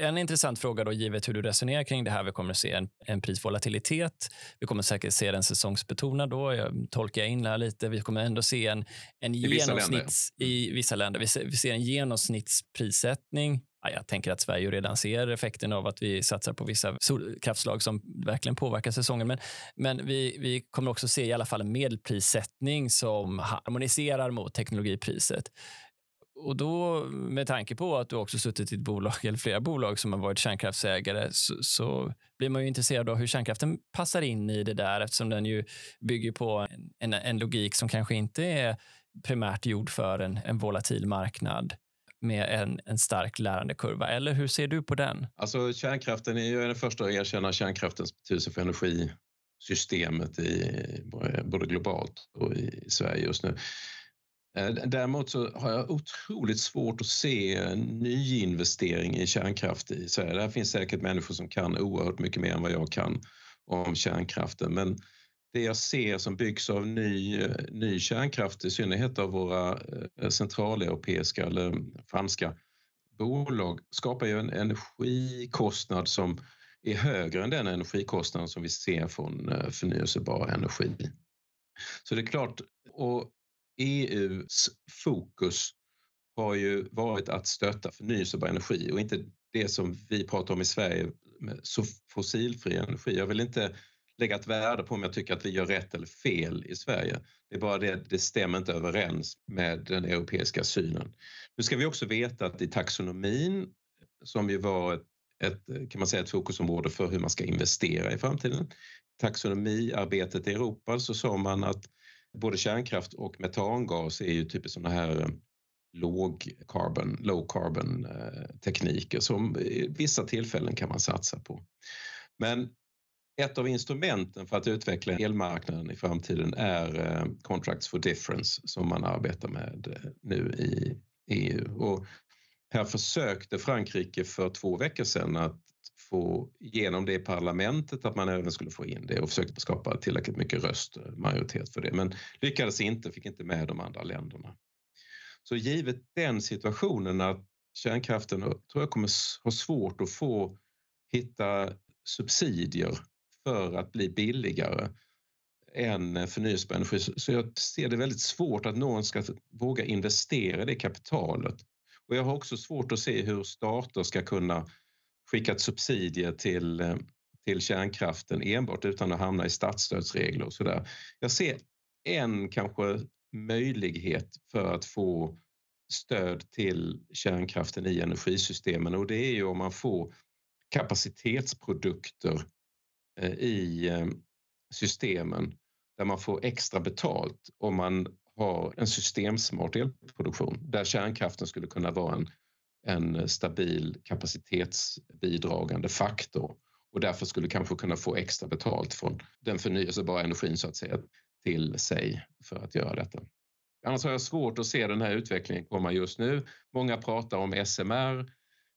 En intressant fråga då, givet hur du resonerar kring det här. Vi kommer att se en, en prisvolatilitet. Vi kommer säkert se den säsongsbetonad då. Jag tolkar in här lite. Vi kommer ändå se en, en I genomsnitts... I vissa länder. Vi ser, vi ser en genomsnittsprissättning jag tänker att Sverige redan ser effekten av att vi satsar på vissa solkraftslag som verkligen påverkar säsongen. Men, men vi, vi kommer också se i alla fall en medelprissättning som harmoniserar mot teknologipriset. Och då med tanke på att du också suttit i ett bolag eller flera bolag som har varit kärnkraftsägare så, så blir man ju intresserad av hur kärnkraften passar in i det där eftersom den ju bygger på en, en, en logik som kanske inte är primärt gjord för en, en volatil marknad med en, en stark lärandekurva. Eller hur ser du på den? Alltså kärnkraften är ju den första att erkänna kärnkraftens betydelse för energisystemet i, eh, både globalt och i Sverige just nu. Eh, däremot så har jag otroligt svårt att se nyinvestering i kärnkraft i Sverige. Där finns säkert människor som kan oerhört mycket mer än vad jag kan om kärnkraften. Men det jag ser som byggs av ny, ny kärnkraft, i synnerhet av våra eh, centraleuropeiska eller franska bolag, skapar ju en energikostnad som är högre än den energikostnad som vi ser från eh, förnyelsebar energi. Så det är klart, och EUs fokus har ju varit att stötta förnyelsebar energi och inte det som vi pratar om i Sverige, så fossilfri energi. Jag vill inte lägga ett värde på om jag tycker att vi gör rätt eller fel i Sverige. Det är bara det, det stämmer inte överens med den europeiska synen. Nu ska vi också veta att i taxonomin, som ju var ett, ett, kan man säga, ett fokusområde för hur man ska investera i framtiden, taxonomiarbetet i Europa så sa man att både kärnkraft och metangas är ju typiskt sådana här eh, låg carbon, low-carbon-tekniker eh, som vissa tillfällen kan man satsa på. Men ett av instrumenten för att utveckla elmarknaden i framtiden är eh, Contracts for Difference som man arbetar med eh, nu i EU. Och här försökte Frankrike för två veckor sedan att få igenom det i parlamentet, att man även skulle få in det och försökte skapa tillräckligt mycket röstmajoritet eh, för det. Men lyckades inte, fick inte med de andra länderna. Så givet den situationen att kärnkraften tror jag kommer ha svårt att få hitta subsidier för att bli billigare än förnyelsebar energi. Så jag ser det väldigt svårt att någon ska våga investera det kapitalet. Och jag har också svårt att se hur stater ska kunna skicka ett subsidier till, till kärnkraften enbart utan att hamna i statsstödsregler och sådär. Jag ser en kanske möjlighet för att få stöd till kärnkraften i energisystemen och det är ju om man får kapacitetsprodukter Eh, i eh, systemen där man får extra betalt om man har en systemsmart elproduktion där kärnkraften skulle kunna vara en, en stabil kapacitetsbidragande faktor och därför skulle kanske kunna få extra betalt från den förnyelsebara energin så att säga till sig för att göra detta. Annars har jag svårt att se den här utvecklingen komma just nu. Många pratar om SMR.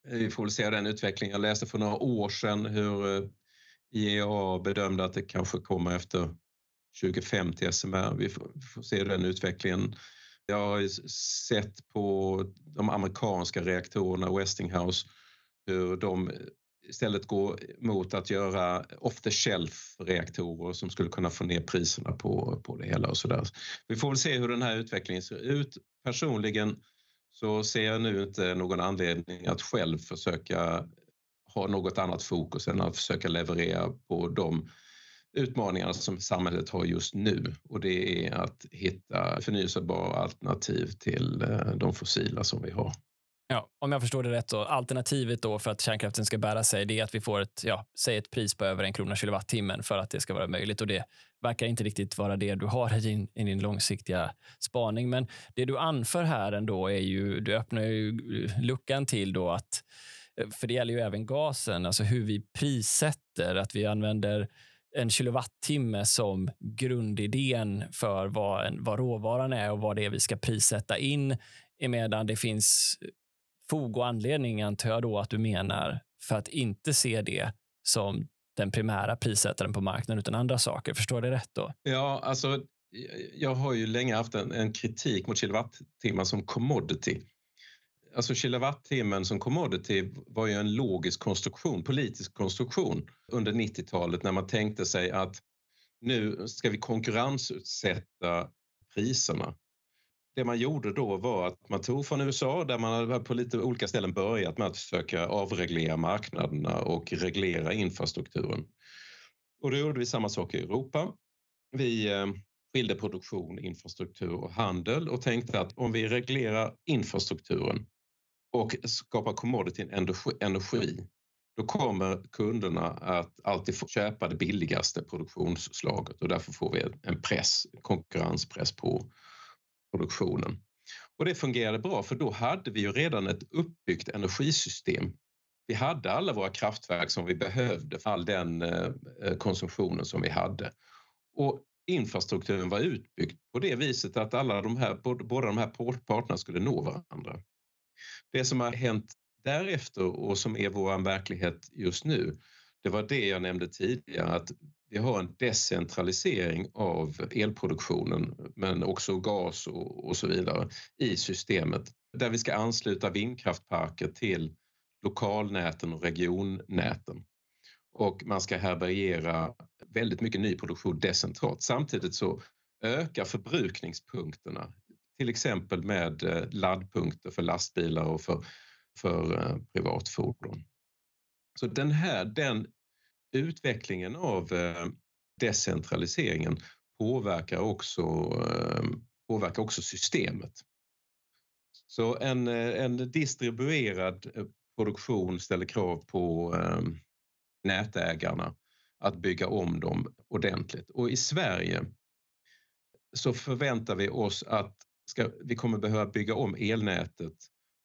Vi får väl se den utvecklingen. Jag läste för några år sedan hur eh, IEA bedömde att det kanske kommer efter 2050 SMR. Vi får, vi får se den utvecklingen. Jag har sett på de amerikanska reaktorerna Westinghouse hur de istället går mot att göra off the shelf reaktorer som skulle kunna få ner priserna på, på det hela och sådär. Vi får väl se hur den här utvecklingen ser ut. Personligen så ser jag nu inte någon anledning att själv försöka ha något annat fokus än att försöka leverera på de utmaningarna som samhället har just nu och det är att hitta förnyelsebara alternativ till eh, de fossila som vi har. Ja, om jag förstår det rätt, då, alternativet då för att kärnkraften ska bära sig, det är att vi får ett, ja, säg ett pris på över en krona kilowattimmen för att det ska vara möjligt. Och Det verkar inte riktigt vara det du har i din, i din långsiktiga spaning. Men det du anför här ändå är ju, du öppnar ju luckan till då att, Eh, för det gäller ju även gasen, alltså hur vi prissätter, att vi använder en kilowattimme som grundidén för vad, en, vad råvaran är och vad det är vi ska prissätta in emedan det finns fog och anledning, antar jag då att du menar, för att inte se det som den primära prissättaren på marknaden utan andra saker. Förstår det rätt då? Ja, alltså jag har ju länge haft en, en kritik mot kilowattimmar som commodity. Alltså kilowattimmen som commodity var ju en logisk konstruktion, politisk konstruktion under 90-talet när man tänkte sig att nu ska vi konkurrensutsätta priserna det man gjorde då var att man tog från USA där man på lite olika ställen börjat med att försöka avreglera marknaderna och reglera infrastrukturen. Och då gjorde vi samma sak i Europa. Vi eh, skilde produktion, infrastruktur och handel och tänkte att om vi reglerar infrastrukturen och skapar commodityn energi, då kommer kunderna att alltid få köpa det billigaste produktionsslaget och därför får vi en press, konkurrenspress på produktionen. Och det fungerade bra för då hade vi ju redan ett uppbyggt energisystem. Vi hade alla våra kraftverk som vi behövde för all den eh, eh, konsumtionen som vi hade. Och infrastrukturen var utbyggd på det viset att alla de här, båda de här parterna skulle nå varandra. Det som har hänt därefter och som är vår verklighet just nu, det var det jag nämnde tidigare, att vi har en decentralisering av elproduktionen men också gas och, och, så vidare i systemet där vi ska ansluta vindkraftparker till lokalnäten och regionnäten. Och man ska härbärgera väldigt mycket ny produktion decentralt. Samtidigt så ökar förbrukningspunkterna, till exempel med eh, laddpunkter för lastbilar och för, för eh, privatfordon. Så den här, den utvecklingen av eh, decentraliseringen påverkar också, påverkar också systemet. Så en, en distribuerad produktion ställer krav på nätägarna att bygga om dem ordentligt. Och i Sverige så förväntar vi oss att ska, vi kommer behöva bygga om elnätet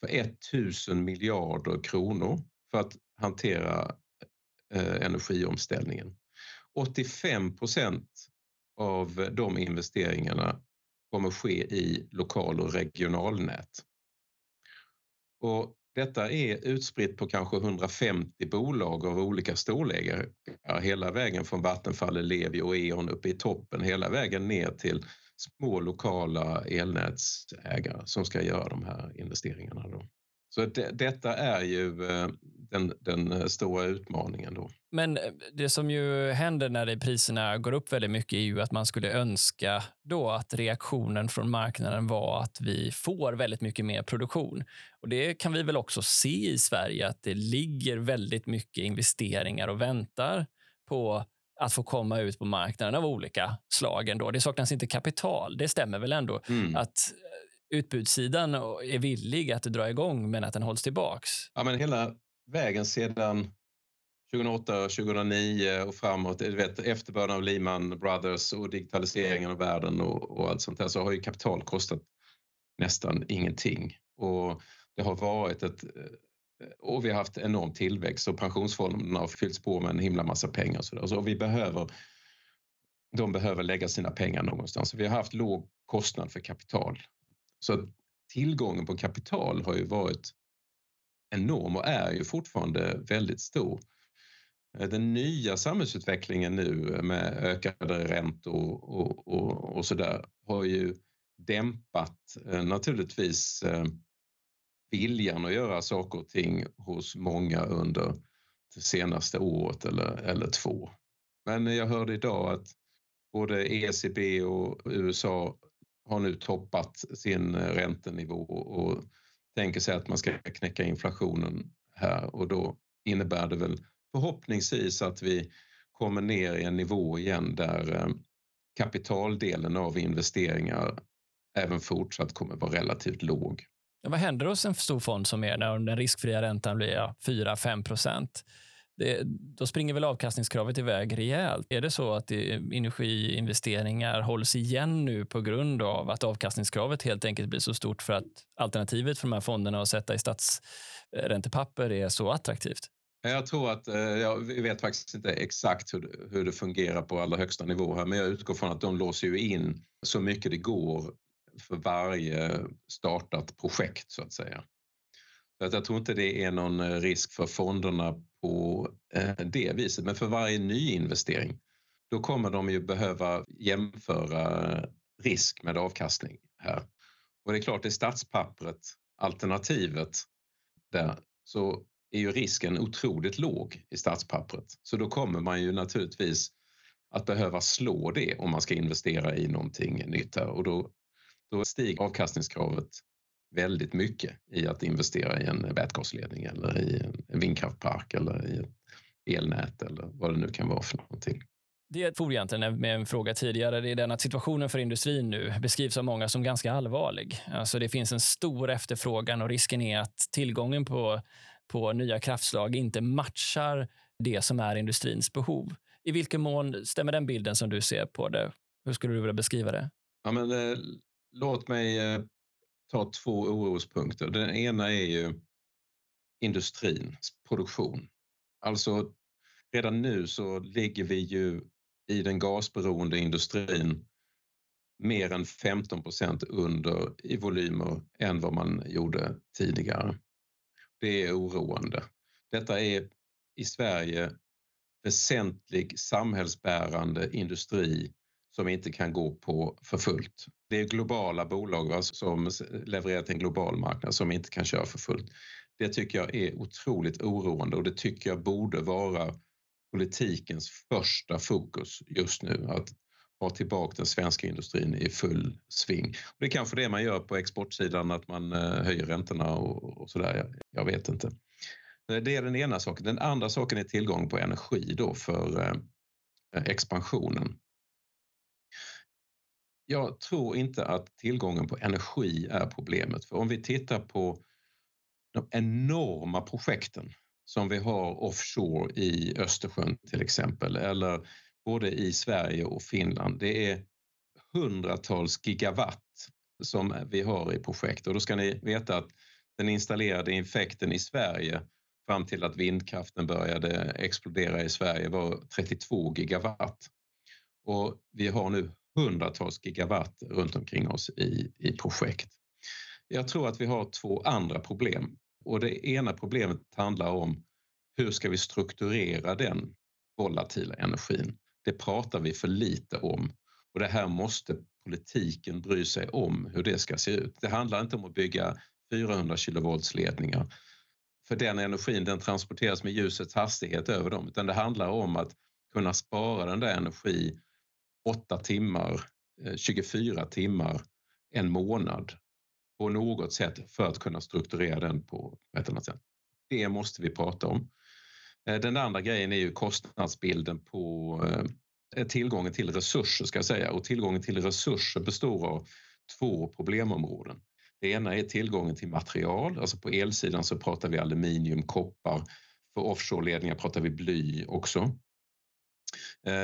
för 1000 miljarder kronor för att hantera Eh, energiomställningen. 85 procent av de investeringarna kommer ske i lokal och regionalnät. Och detta är utspritt på kanske 150 bolag av olika storlekar. Hela vägen från Vattenfall, Ellevio och E.ON uppe i toppen, hela vägen ner till små lokala elnätsägare som ska göra de här investeringarna. Då. Så det, detta är ju eh, den, den eh, stora utmaningen. Då. Men eh, det som ju händer när priserna går upp väldigt mycket är ju att man skulle önska då att reaktionen från marknaden var att vi får väldigt mycket mer produktion. Och Det kan vi väl också se i Sverige, att det ligger väldigt mycket investeringar och väntar på att få komma ut på marknaden av olika slag. Ändå. Det saknas inte kapital. Det stämmer väl ändå mm. att utbudssidan är villig att dra igång men att den hålls tillbaks? Ja, men hela vägen sedan 2008, 2009 och framåt, vet, efterbörden av Lehman Brothers och digitaliseringen av världen och, och allt sånt där, så har ju kapital kostat nästan ingenting. Och det har varit ett Eh, och vi har haft enorm tillväxt och pensionsfonderna har fyllts på med en himla massa pengar. Och så, där. så vi behöver, de behöver lägga sina pengar någonstans. Vi har haft låg kostnad för kapital. Så tillgången på kapital har ju varit enorm och är ju fortfarande väldigt stor. Eh, den nya samhällsutvecklingen nu med ökade räntor och, och, och så där har ju dämpat eh, naturligtvis viljan att göra saker och ting hos många under det senaste året eller, eller två. Men jag hörde idag att både ECB och USA har nu toppat sin räntenivå och tänker sig att man ska knäcka inflationen här och då innebär det väl förhoppningsvis att vi kommer ner i en nivå igen där eh, kapitaldelen av investeringar även fortsatt kommer vara relativt låg vad händer hos en stor fond som er när den riskfria räntan blir 4-5 procent? det, då springer väl avkastningskravet iväg rejält. Är det så att det, energiinvesteringar hålls igen nu på grund av att avkastningskravet helt enkelt blir så stort för att alternativet för de här fonderna att sätta i statsräntepapper är så attraktivt? Jag tror att, eh, jag vet faktiskt inte exakt hur, hur det fungerar på allra högsta nivå här, men jag utgår från att de låser ju in så mycket det går för varje startat projekt så att säga. Så att jag tror inte det är någon eh, risk för fonderna på eh, det viset. Men för varje nyinvestering, då kommer de ju behöva jämföra risk med avkastning här. Och det är klart, det statspappret, alternativet där, så är ju risken otroligt låg i statspappret. Så då kommer man ju naturligtvis att behöva slå det om man ska investera i någonting nytt här och då, då stiger avkastningskravet väldigt mycket i att investera i en vätgasledning eller i en vindkraftpark eller i ett elnät eller vad det nu kan vara för någonting. Det for egentligen med en fråga tidigare. Det är den att situationen för industrin nu beskrivs av många som ganska allvarlig. Alltså det finns en stor efterfrågan och risken är att tillgången på, på nya kraftslag inte matchar det som är industrins behov. I vilken mån stämmer den bilden som du ser på det? Hur skulle du vilja beskriva det? Ja, men, eh, låt mig eh, ta två orospunkter. Den ena är ju industrins produktion. Alltså redan nu så ligger vi ju i den gasberoende industrin mer än 15 procent under i volymer än vad man gjorde tidigare. Det är oroande. Detta är i Sverige väsentlig samhällsbärande industri som inte kan gå på för fullt. Det är globala bolag va, som levererar till en global marknad som inte kan köra för fullt. Det tycker jag är otroligt oroande och det tycker jag borde vara politikens första fokus just nu. Att ha tillbaka den svenska industrin i full sving. Och det är kanske det man gör på exportsidan, att man eh, höjer räntorna och, och sådär. Jag, jag vet inte. Eh, det är den ena saken. Den andra saken är tillgång på energi då för eh, expansionen jag tror inte att tillgången på energi är problemet. För om vi tittar på de enorma projekten som vi har offshore i Östersjön till exempel, eller både i Sverige och Finland. Det är hundratals gigawatt som vi har i projekt och då ska ni veta att den installerade effekten i Sverige fram till att vindkraften började explodera i Sverige var 32 gigawatt. Och vi har nu hundratals gigawatt runt omkring oss i, i projekt. Jag tror att vi har två andra problem och det ena problemet handlar om hur ska vi strukturera den volatila energin? Det pratar vi för lite om och det här måste politiken bry sig om hur det ska se ut. Det handlar inte om att bygga 400 kilovoltsledningar för den energin den transporteras med ljusets hastighet över dem utan det handlar om att kunna spara den där energi 8 timmar, eh, 24 timmar, en månad på något sätt för att kunna strukturera den på ett annat sätt. Det måste vi prata om. Eh, den andra grejen är ju kostnadsbilden på eh, tillgången till resurser ska jag säga och tillgången till resurser består av två problemområden. Det ena är tillgången till material, alltså på elsidan så pratar vi aluminium, koppar, för offshore-ledningar pratar vi bly också.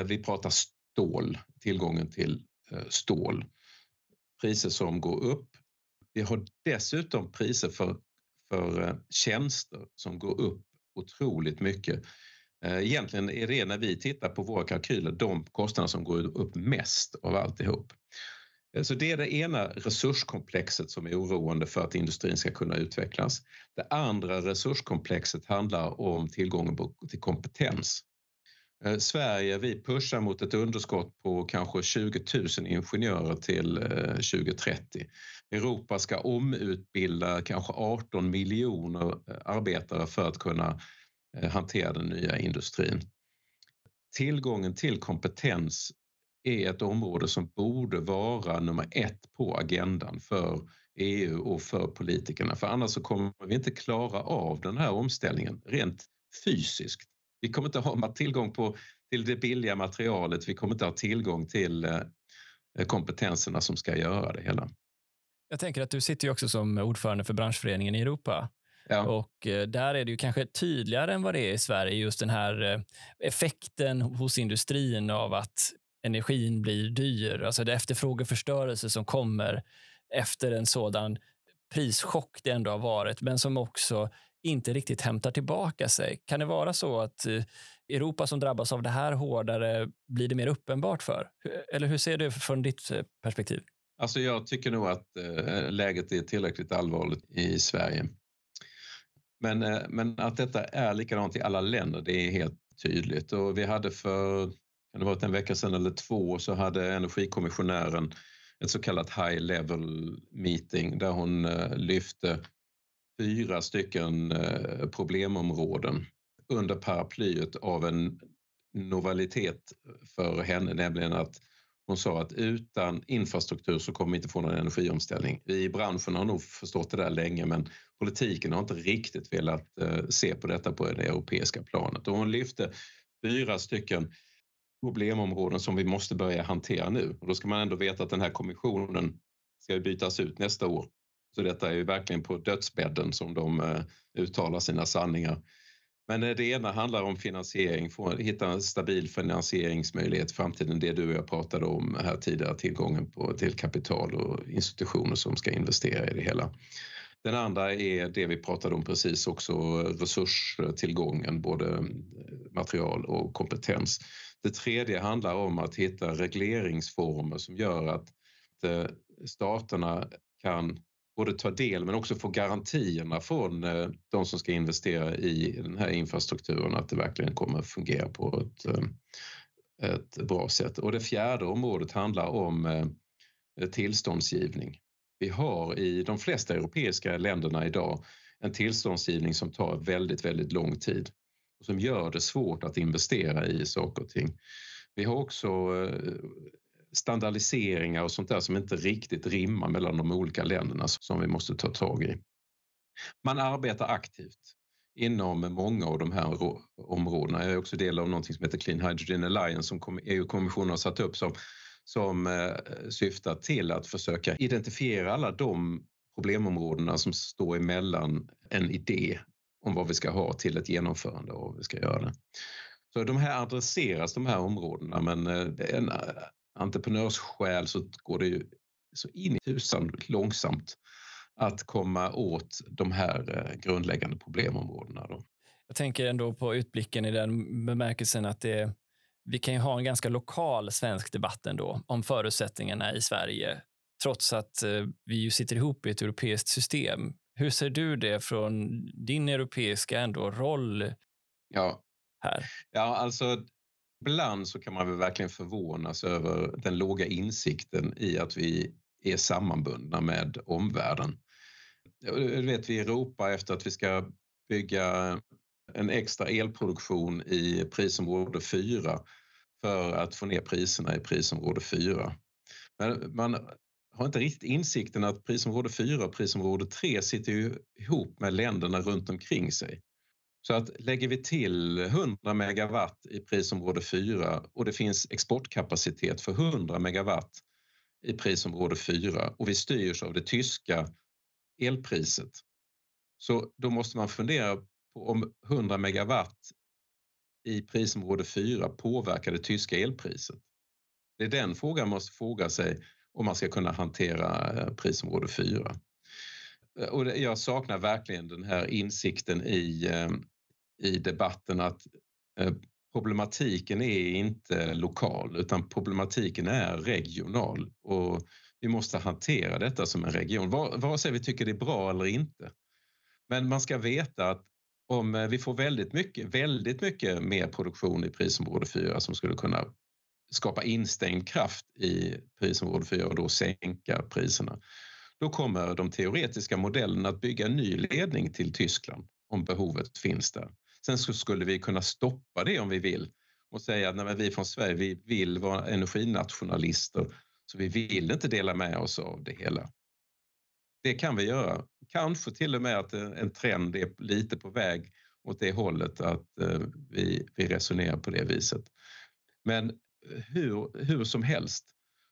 Vi pratar stål, tillgången till eh, stål. Priser som går upp. Vi har dessutom priser för, för eh, tjänster som går upp otroligt mycket. Eh, egentligen är det när vi tittar på våra kalkyler de kostnader som går upp mest av alltihop. Så det är det ena resurskomplexet som är oroande för att industrin ska kunna utvecklas. Det andra resurskomplexet handlar om tillgången till kompetens. Eh, Sverige, vi pushar mot ett underskott på kanske 20 000 ingenjörer till eh, 2030. Europa ska omutbilda kanske 18 miljoner eh, arbetare för att kunna hantera den nya industrin. Tillgången till kompetens är ett område som borde vara nummer ett på agendan för EU och för politikerna. För annars så kommer vi inte klara av den här omställningen rent fysiskt. Vi kommer inte ha tillgång på, till det billiga materialet, vi kommer inte ha tillgång till eh, kompetenserna som ska göra det hela. Jag tänker att du sitter ju också som ordförande för branschföreningen i Europa. Ja. Och eh, där är det ju kanske tydligare än vad det är i Sverige, just den här eh, effekten hos industrin av att energin blir dyr. Alltså det efterfrågeförstörelse som kommer efter en sådan prischock det ändå har varit, men som också inte riktigt hämtar tillbaka sig. Kan det vara så att eh, Europa som drabbas av det här hårdare blir det mer uppenbart för? Eller hur ser du från ditt eh, perspektiv? Alltså jag tycker nog att eh, läget är tillräckligt allvarligt i Sverige. Men, men att detta är likadant i alla länder, det är helt tydligt. Och vi hade för, kan det varit en vecka sedan eller två, så hade energikommissionären ett så kallat high level meeting där hon lyfte fyra stycken eh, problemområden under paraplyet av en novalitet för henne, nämligen att hon sa att utan infrastruktur så kommer vi inte få någon energiomställning. Vi i branschen har nog förstått det där länge men politiken har inte riktigt velat eh, se på detta på det europeiska planet. Och hon lyfte fyra stycken problemområden som vi måste börja hantera nu. Och då ska man ändå veta att den här kommissionen ska bytas ut nästa år så detta är ju verkligen på dödsbädden som de eh, uttalar sina sanningar. Men eh, det ena handlar om finansiering, få, hitta en stabil finansieringsmöjlighet i framtiden. Det du och jag pratade om här tidigare, tillgången på, till kapital och institutioner som ska investera i det hela. Den andra är det vi pratade om precis också, resurstillgången, både eh, material och kompetens. Det tredje handlar om att hitta regleringsformer som gör att staterna kan både ta del men också få garantierna från eh, de som ska investera i den här infrastrukturen att det verkligen kommer att fungera på ett, eh, ett bra sätt. Och det fjärde området handlar om eh, tillståndsgivning. Vi har i de flesta europeiska länderna idag en tillståndsgivning som tar väldigt, väldigt lång tid och som gör det svårt att investera i saker och ting. Vi har också standardiseringar och sånt där som inte riktigt rimmar mellan de olika länderna som vi måste ta tag i. Man arbetar aktivt inom många av de här områdena. Jag är också del av något som heter Clean Hydrogen Alliance som EU-kommissionen har satt upp som, som eh, syftar till att försöka identifiera alla de problemområdena som står emellan en idé om vad vi ska ha till ett genomförande och vad vi ska göra det. Så de här adresseras, de här områdena, men eh, en eh, entreprenörssjäl så går det ju så in i tusan långsamt att komma åt de här eh, grundläggande problemområdena. Då. Jag tänker ändå på utblicken i den bemärkelsen att det, vi kan ju ha en ganska lokal svensk debatt ändå om förutsättningarna i Sverige, trots att eh, vi ju sitter ihop i ett europeiskt system. Hur ser du det från din europeiska ändå roll ja. här? Ja, alltså ibland så kan man väl verkligen förvånas över den låga insikten i att vi är sammanbundna med omvärlden. Du vet vi ropar efter att vi ska bygga en extra elproduktion i prisområde 4 för att få ner priserna i prisområde 4. Men man har inte riktigt insikten att prisområde 4 och prisområde 3 sitter ju ihop med länderna runt omkring sig. Så att lägger vi till 100 megawatt i prisområde 4 och det finns exportkapacitet för 100 megawatt i prisområde 4 och vi styrs av det tyska elpriset. Så då måste man fundera på om 100 megawatt i prisområde 4 påverkar det tyska elpriset. Det är den frågan man måste fråga sig om man ska kunna hantera eh, prisområde 4. Eh, och jag saknar verkligen den här insikten i eh, i debatten att eh, problematiken är inte lokal utan problematiken är regional och vi måste hantera detta som en region, vare sig vi tycker det är bra eller inte. Men man ska veta att om eh, vi får väldigt mycket, väldigt mycket mer produktion i prisområde 4 som skulle kunna skapa instängd kraft i prisområde 4 och då sänka priserna. Då kommer de teoretiska modellerna att bygga en ny ledning till Tyskland om behovet finns där. Sen så skulle vi kunna stoppa det om vi vill och säga att vi från Sverige vi vill vara energinationalister så vi vill inte dela med oss av det hela. Det kan vi göra. Kanske till och med att eh, en trend är lite på väg åt det hållet att eh, vi, vi resonerar på det viset. Men eh, hur, hur som helst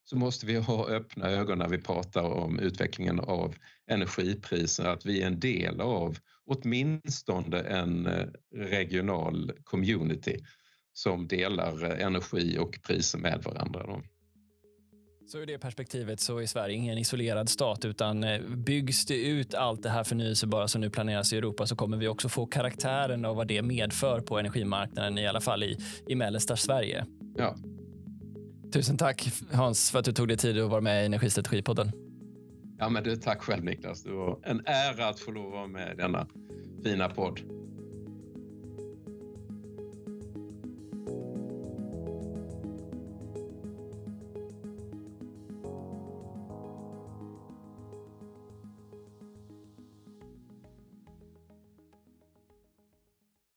så måste vi ha öppna ögon när vi pratar om utvecklingen av energipriser, att vi är en del av åtminstone en eh, regional community som delar eh, energi och priser med varandra. Så ur det perspektivet så är Sverige ingen isolerad stat utan eh, byggs det ut allt det här förnyelsebara som nu planeras i Europa så kommer vi också få karaktären av vad det medför på energimarknaden i alla fall i, i mellersta Sverige. Ja. Tusen tack Hans för att du tog dig tid att vara med i Energistrategipodden. Ja, men du, tack själv Niklas. Det var en ära att få lov att vara med i denna fina podd.